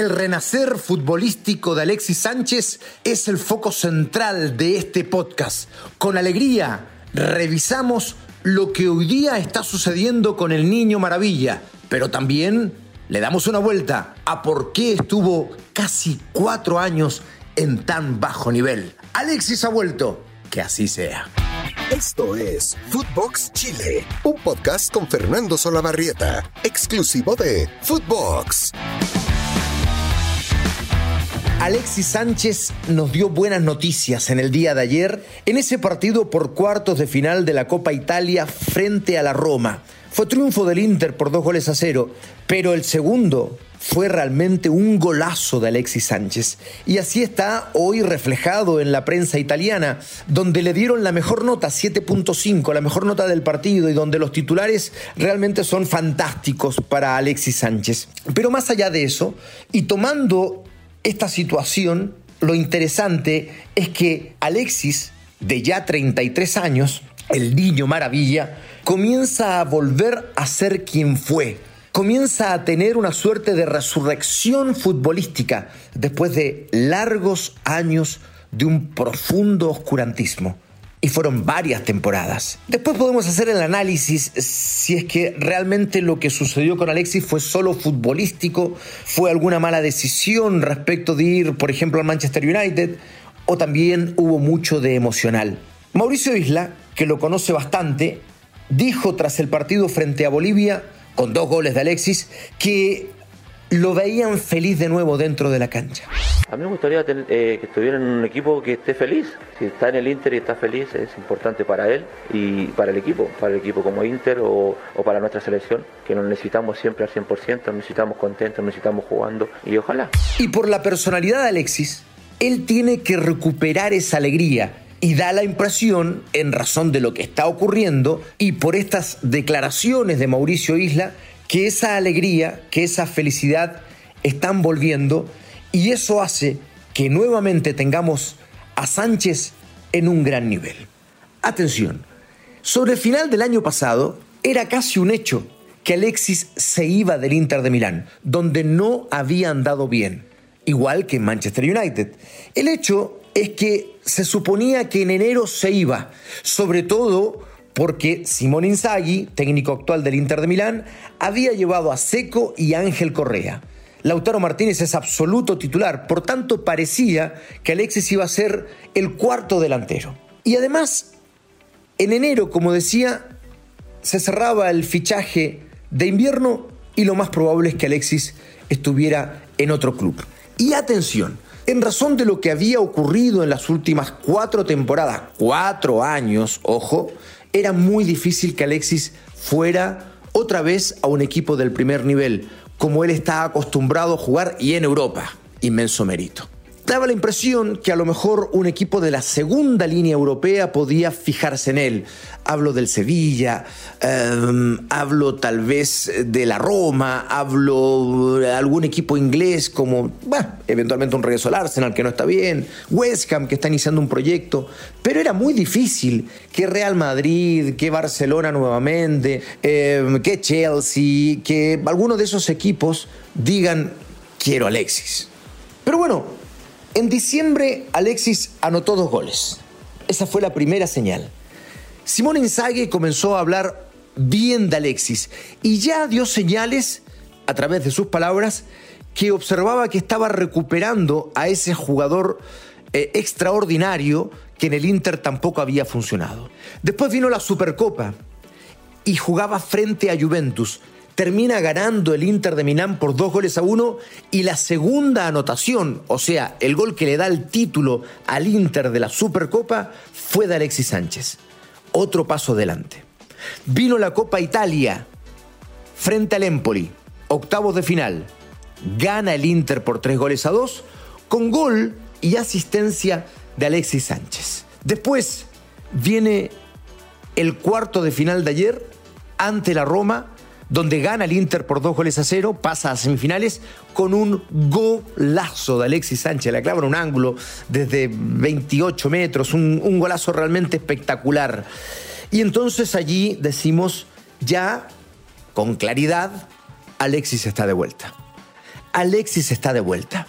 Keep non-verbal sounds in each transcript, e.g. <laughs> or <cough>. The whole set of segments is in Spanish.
El renacer futbolístico de Alexis Sánchez es el foco central de este podcast. Con alegría revisamos lo que hoy día está sucediendo con el niño maravilla, pero también le damos una vuelta a por qué estuvo casi cuatro años en tan bajo nivel. Alexis ha vuelto, que así sea. Esto es Footbox Chile, un podcast con Fernando Solabarrieta, exclusivo de Footbox. Alexis Sánchez nos dio buenas noticias en el día de ayer en ese partido por cuartos de final de la Copa Italia frente a la Roma. Fue triunfo del Inter por dos goles a cero, pero el segundo fue realmente un golazo de Alexis Sánchez. Y así está hoy reflejado en la prensa italiana, donde le dieron la mejor nota, 7.5, la mejor nota del partido y donde los titulares realmente son fantásticos para Alexis Sánchez. Pero más allá de eso, y tomando esta situación, lo interesante es que Alexis, de ya 33 años, el niño maravilla, comienza a volver a ser quien fue. Comienza a tener una suerte de resurrección futbolística después de largos años de un profundo oscurantismo y fueron varias temporadas. Después podemos hacer el análisis si es que realmente lo que sucedió con Alexis fue solo futbolístico, fue alguna mala decisión respecto de ir, por ejemplo, al Manchester United, o también hubo mucho de emocional. Mauricio Isla, que lo conoce bastante, dijo tras el partido frente a Bolivia, con dos goles de Alexis, que lo veían feliz de nuevo dentro de la cancha. A mí me gustaría eh, que estuviera en un equipo que esté feliz. Si está en el Inter y está feliz, es importante para él y para el equipo, para el equipo como Inter o, para nuestra selección, que nos necesitamos siempre al 100%, nos necesitamos contentos, nos necesitamos jugando y ojalá. Y por la personalidad de Alexis, él tiene que recuperar esa alegría y da la impresión, en razón de lo que está ocurriendo y por estas declaraciones de Mauricio Isla, que esa alegría, que esa felicidad están volviendo y eso hace que nuevamente tengamos a Sánchez en un gran nivel. Atención, sobre el final del año pasado era casi un hecho que Alexis se iba del Inter de Milán, donde no había andado bien, igual que en Manchester United. El hecho es que se suponía que en enero se iba, sobre todo porque Simón Inzaghi, técnico actual del Inter de Milán, había llevado a Seco y Ángel Correa. Lautaro Martínez es absoluto titular, por tanto parecía que Alexis iba a ser el cuarto delantero. Y además, en enero, como decía, se cerraba el fichaje de invierno y lo más probable es que Alexis estuviera en otro club. Y atención, en razón de lo que había ocurrido en las últimas cuatro temporadas, cuatro años, ojo, era muy difícil que Alexis fuera otra vez a un equipo del primer nivel, como él está acostumbrado a jugar y en Europa. Inmenso mérito daba la impresión que a lo mejor un equipo de la segunda línea europea podía fijarse en él. Hablo del Sevilla, em, hablo tal vez de la Roma, hablo de algún equipo inglés como, bueno, eventualmente un regreso al Arsenal que no está bien, West Ham que está iniciando un proyecto, pero era muy difícil que Real Madrid, que Barcelona nuevamente, em, que Chelsea, que alguno de esos equipos digan, quiero Alexis. Pero bueno, en diciembre, Alexis anotó dos goles. Esa fue la primera señal. Simón Inzaghi comenzó a hablar bien de Alexis y ya dio señales, a través de sus palabras, que observaba que estaba recuperando a ese jugador eh, extraordinario que en el Inter tampoco había funcionado. Después vino la Supercopa y jugaba frente a Juventus termina ganando el Inter de Milán por dos goles a uno y la segunda anotación, o sea, el gol que le da el título al Inter de la Supercopa, fue de Alexis Sánchez. Otro paso adelante. Vino la Copa Italia frente al Empoli, octavos de final. Gana el Inter por tres goles a dos, con gol y asistencia de Alexis Sánchez. Después viene el cuarto de final de ayer ante la Roma donde gana el Inter por dos goles a cero, pasa a semifinales con un golazo de Alexis Sánchez, la clava en un ángulo desde 28 metros, un, un golazo realmente espectacular. Y entonces allí decimos ya con claridad, Alexis está de vuelta. Alexis está de vuelta.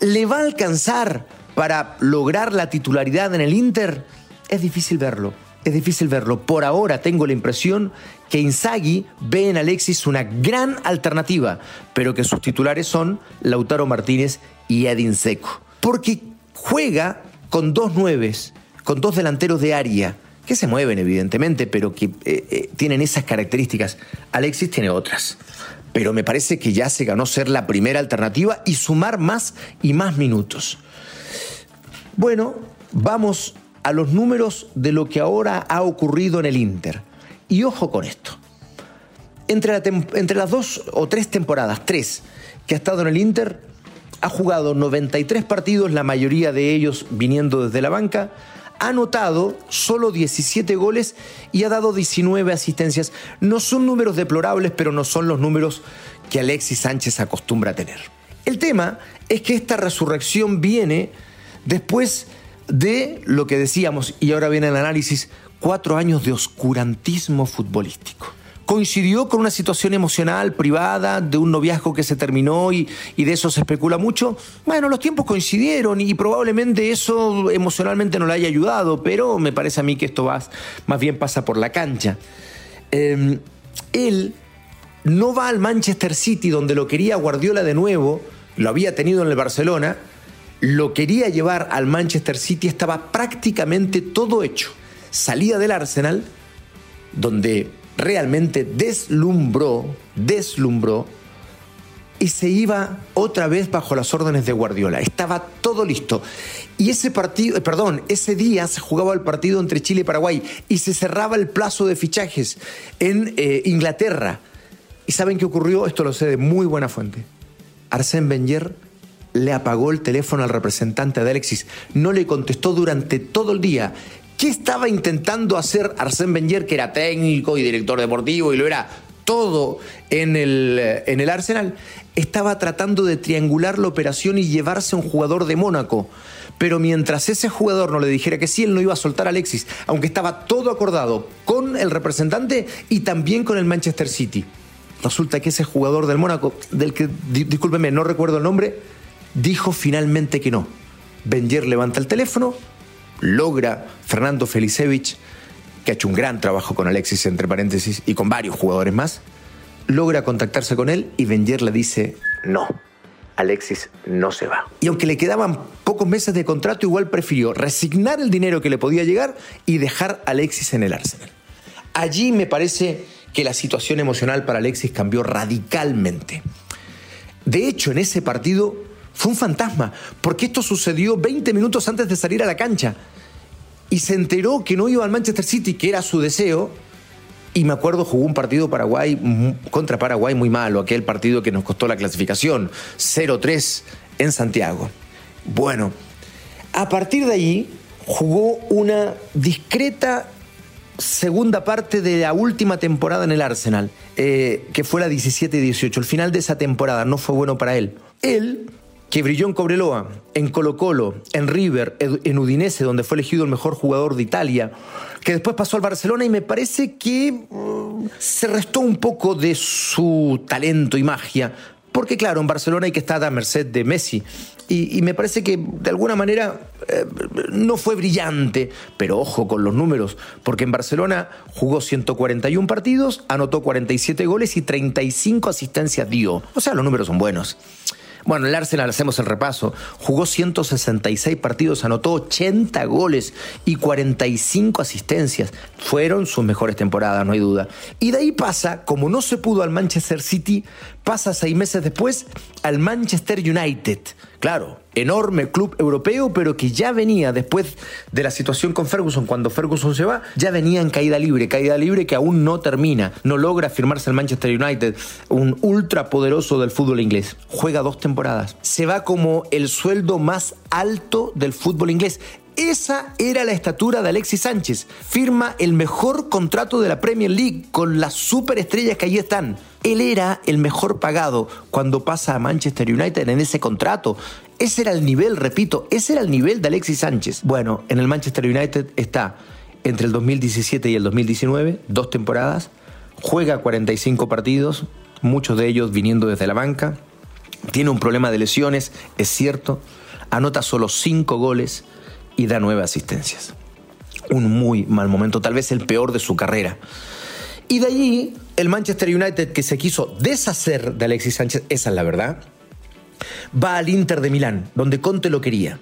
¿Le va a alcanzar para lograr la titularidad en el Inter? Es difícil verlo, es difícil verlo. Por ahora tengo la impresión que Inzaghi ve en Alexis una gran alternativa, pero que sus titulares son Lautaro Martínez y Edin Seco. Porque juega con dos nueves, con dos delanteros de área, que se mueven evidentemente, pero que eh, eh, tienen esas características. Alexis tiene otras. Pero me parece que ya se ganó ser la primera alternativa y sumar más y más minutos. Bueno, vamos a los números de lo que ahora ha ocurrido en el Inter. Y ojo con esto. Entre, entre las dos o tres temporadas, tres, que ha estado en el Inter, ha jugado 93 partidos, la mayoría de ellos viniendo desde la banca, ha anotado solo 17 goles y ha dado 19 asistencias. No son números deplorables, pero no son los números que Alexis Sánchez acostumbra a tener. El tema es que esta resurrección viene después de lo que decíamos, y ahora viene el análisis, cuatro años de oscurantismo futbolístico coincidió con una situación emocional privada de un noviazgo que se terminó y, de eso se especula mucho. Bueno, los tiempos coincidieron y probablemente eso emocionalmente no le haya ayudado, pero me parece a mí que esto va, más bien pasa por la cancha. Em, él no va al Manchester City donde lo quería Guardiola de nuevo, lo había tenido en el Barcelona, lo quería llevar al Manchester City, estaba prácticamente todo hecho. Salía del Arsenal, donde realmente deslumbró, deslumbró y se iba otra vez bajo las órdenes de Guardiola. Estaba todo listo. Y ese partido, eh, perdón, ese día se jugaba el partido entre Chile y Paraguay y se cerraba el plazo de fichajes en eh, Inglaterra. ¿Y saben qué ocurrió? Esto lo sé de muy buena fuente. Arsène Wenger le apagó el teléfono al representante de Alexis. No le contestó durante todo el día. ¿Qué estaba intentando hacer Arsène Wenger, que era técnico y director deportivo y lo era todo en el, en el Arsenal? Estaba tratando de triangular la operación y llevarse a un jugador de Mónaco. Pero mientras ese jugador no le dijera que sí, él no iba a soltar a Alexis, aunque estaba todo acordado con el representante y también con el Manchester City. Resulta que ese jugador del Mónaco, del que, discúlpeme, no recuerdo el nombre, dijo finalmente que no. Wenger levanta el teléfono, logra Fernando Felicevich, que ha hecho un gran trabajo con Alexis, entre paréntesis, y con varios jugadores más, logra contactarse con él y Wenger le dice, no, Alexis no se va. Y aunque le quedaban pocos meses de contrato, igual prefirió resignar el dinero que le podía llegar y dejar a Alexis en el Arsenal. Allí me parece que la situación emocional para Alexis cambió radicalmente. De hecho, en ese partido fue un fantasma, porque esto sucedió 20 minutos antes de salir a la cancha. Y se enteró que no iba al Manchester City, que era su deseo. Y me acuerdo, jugó un partido Paraguay contra Paraguay muy malo, aquel partido que nos costó la clasificación, 0-3 en Santiago. Bueno, a partir de allí jugó una discreta segunda parte de la última temporada en el Arsenal, eh, que fue la 17-18. El final de esa temporada no fue bueno para él. Él que brilló en Cobreloa, en Colo Colo, en River, en Udinese, donde fue elegido el mejor jugador de Italia, que después pasó al Barcelona y me parece que mm, se restó un poco de su talento y magia, porque claro, en Barcelona hay que estar a merced de Messi. Y, me parece que de alguna manera eh, no fue brillante, pero ojo con los números, porque en Barcelona jugó 141 partidos, anotó 47 goles y 35 asistencias dio. O sea, los números son buenos. Bueno, el Arsenal, hacemos el repaso, jugó 166 partidos, anotó 80 goles y 45 asistencias. Fueron sus mejores temporadas, no hay duda. Y de ahí pasa, como no se pudo al Manchester City, pasa seis meses después al Manchester United. Claro, enorme club europeo, pero que ya venía después de la situación con Ferguson, cuando Ferguson se va, ya venía en caída libre, caída libre que aún no termina, no logra firmarse el Manchester United, un ultra poderoso del fútbol inglés. Juega dos temporadas, se va como el sueldo más alto del fútbol inglés. Esa era la estatura de Alexis Sánchez. Firma el mejor contrato de la Premier League con las superestrellas que allí están. Él era el mejor pagado cuando pasa a Manchester United en ese contrato. Ese era el nivel, repito, ese era el nivel de Alexis Sánchez. Bueno, en el Manchester United está entre el 2017 y el 2019, dos temporadas, juega 45 partidos, muchos de ellos viniendo desde la banca, Tiene un problema de lesiones, es cierto. Anota solo cinco goles y da nueve asistencias. Un muy mal momento, tal vez el peor de su carrera. Y de allí, el Manchester United, que se quiso deshacer de Alexis Sánchez, esa es la verdad, va al Inter de Milán, donde Conte lo quería.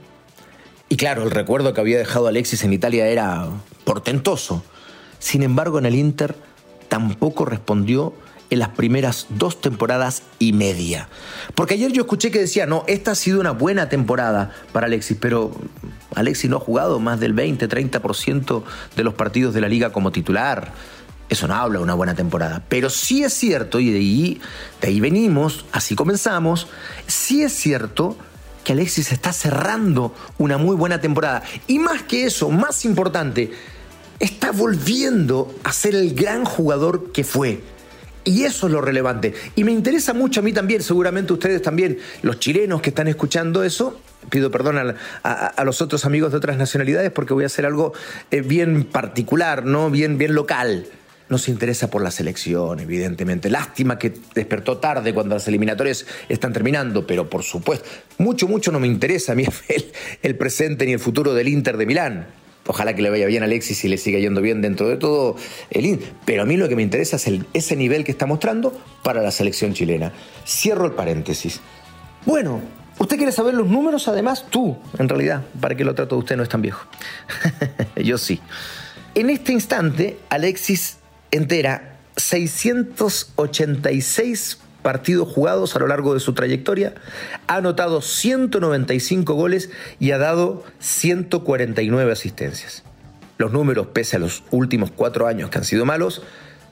Y claro, el recuerdo que había dejado Alexis en Italia era portentoso. Sin embargo, en el Inter tampoco respondió en las primeras dos temporadas y media. Porque ayer yo escuché que decía, no, esta ha sido una buena temporada para Alexis, pero Alexis no ha jugado más del 20-30% de los partidos de la liga como titular. Eso no habla de una buena temporada. Pero sí es cierto, y de ahí, de ahí venimos, así comenzamos, sí es cierto que Alexis está cerrando una muy buena temporada. Y más que eso, más importante, está volviendo a ser el gran jugador que fue. Y eso es lo relevante. Y me interesa mucho a mí también, seguramente ustedes también, los chilenos que están escuchando eso. Pido perdón a, los otros amigos de otras nacionalidades porque voy a hacer algo eh, bien particular, ¿no? Bien, bien local nos interesa por la selección, evidentemente. Lástima que despertó tarde cuando las eliminatorias están terminando, pero por supuesto, mucho, mucho no me interesa a mí <laughs> el, presente ni el futuro del Inter de Milán. Ojalá que le vaya bien a Alexis y le siga yendo bien dentro de todo el Inter. Pero a mí lo que me interesa es ese nivel que está mostrando para la selección chilena. Cierro el paréntesis. Bueno, ¿usted quiere saber los números? Además, tú, en realidad, para que lo trato de usted no es tan viejo. <laughs> Yo sí. En este instante, Alexis entera 686 partidos jugados a lo largo de su trayectoria, ha anotado 195 goles y ha dado 149 asistencias. Los números, pese a los últimos cuatro años que han sido malos,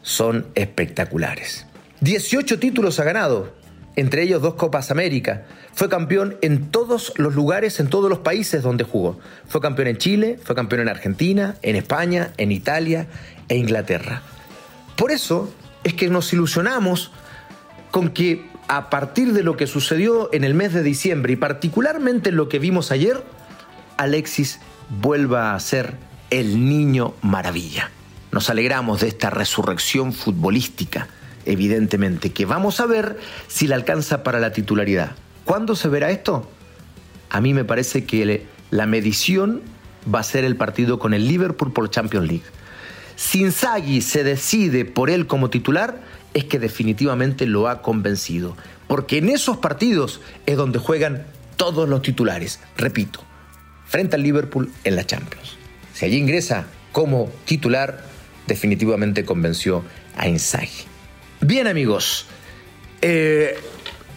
son espectaculares. 18 títulos ha ganado, entre ellos dos Copas América. Fue campeón en todos los lugares, en todos los países donde jugó. Fue campeón en Chile, fue campeón en Argentina, en España, en Italia e Inglaterra. Por eso es que nos ilusionamos con que a partir de lo que sucedió en el mes de diciembre y particularmente lo que vimos ayer, Alexis vuelva a ser el niño maravilla. Nos alegramos de esta resurrección futbolística, evidentemente, que vamos a ver si la alcanza para la titularidad. ¿Cuándo se verá esto? A mí me parece que la medición va a ser el partido con el Liverpool por Champions League si Inzaghi se decide por él como titular, es que definitivamente lo ha convencido. Porque en esos partidos es donde juegan todos los titulares. Repito, frente al Liverpool en la Champions. Si allí ingresa como titular, definitivamente convenció a Inzaghi. Bien amigos, eh,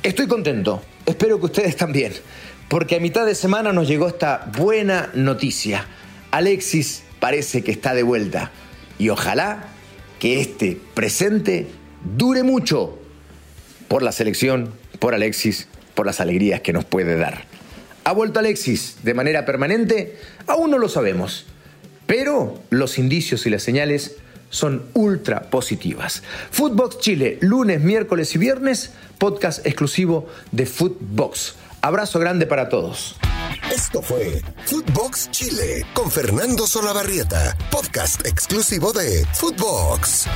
estoy contento. Espero que ustedes también. Porque a mitad de semana nos llegó esta buena noticia. Alexis parece que está de vuelta y ojalá que este presente dure mucho por la selección, por Alexis, por las alegrías que nos puede dar. ¿Ha vuelto Alexis de manera permanente? Aún no lo sabemos, pero los indicios y las señales son ultra positivas. Footbox Chile, lunes, miércoles y viernes, podcast exclusivo de Footbox. Abrazo grande para todos. Esto fue Footbox Chile con Fernando Solabarrieta, podcast exclusivo de Footbox.